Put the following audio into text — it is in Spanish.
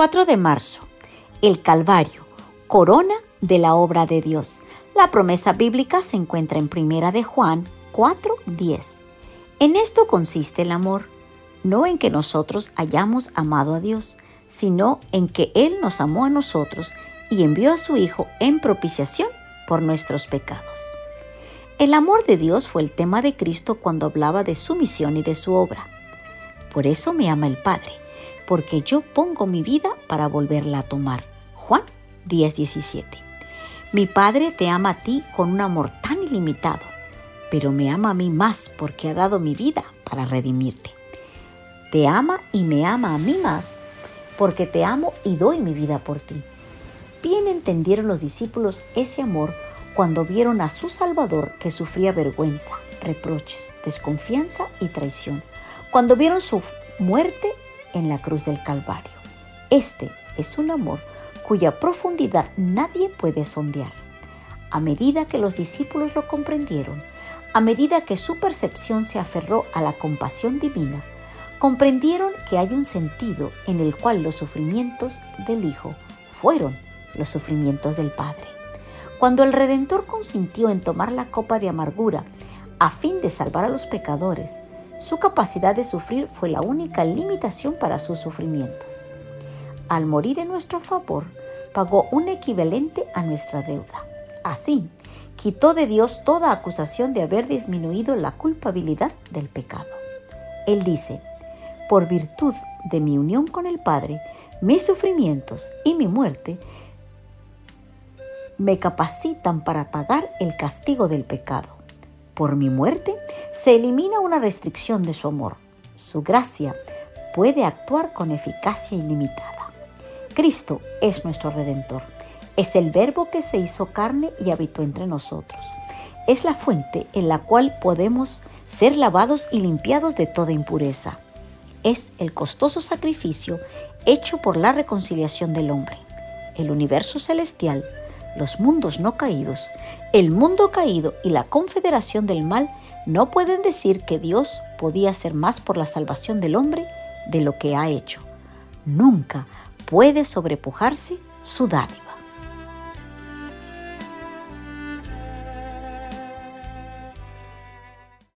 4 de marzo. El Calvario, corona de la obra de Dios. La promesa bíblica se encuentra en Primera de Juan 4:10. En esto consiste el amor, no en que nosotros hayamos amado a Dios, sino en que Él nos amó a nosotros y envió a su Hijo en propiciación por nuestros pecados. El amor de Dios fue el tema de Cristo cuando hablaba de su misión y de su obra. Por eso me ama el Padre, porque yo pongo mi vida para volverla a tomar. Juan 10:17. Mi Padre te ama a ti con un amor tan ilimitado, pero me ama a mí más porque ha dado mi vida para redimirte. Te ama y me ama a mí más porque te amo y doy mi vida por ti. Bien entendieron los discípulos ese amor cuando vieron a su Salvador que sufría vergüenza, reproches, desconfianza y traición, cuando vieron su muerte en la cruz del Calvario. Este es un amor cuya profundidad nadie puede sondear. A medida que los discípulos lo comprendieron, a medida que su percepción se aferró a la compasión divina, comprendieron que hay un sentido en el cual los sufrimientos del Hijo fueron los sufrimientos del Padre. Cuando el Redentor consintió en tomar la copa de amargura a fin de salvar a los pecadores, su capacidad de sufrir fue la única limitación para sus sufrimientos. Al morir en nuestro favor, pagó un equivalente a nuestra deuda. Así, quitó de Dios toda acusación de haber disminuido la culpabilidad del pecado. Él dice, por virtud de mi unión con el Padre, mis sufrimientos y mi muerte me capacitan para pagar el castigo del pecado. Por mi muerte se elimina una restricción de su amor. Su gracia puede actuar con eficacia ilimitada. Cristo es nuestro redentor. Es el verbo que se hizo carne y habitó entre nosotros. Es la fuente en la cual podemos ser lavados y limpiados de toda impureza. Es el costoso sacrificio hecho por la reconciliación del hombre. El universo celestial los mundos no caídos, el mundo caído y la confederación del mal no pueden decir que Dios podía hacer más por la salvación del hombre de lo que ha hecho. Nunca puede sobrepujarse su dádiva.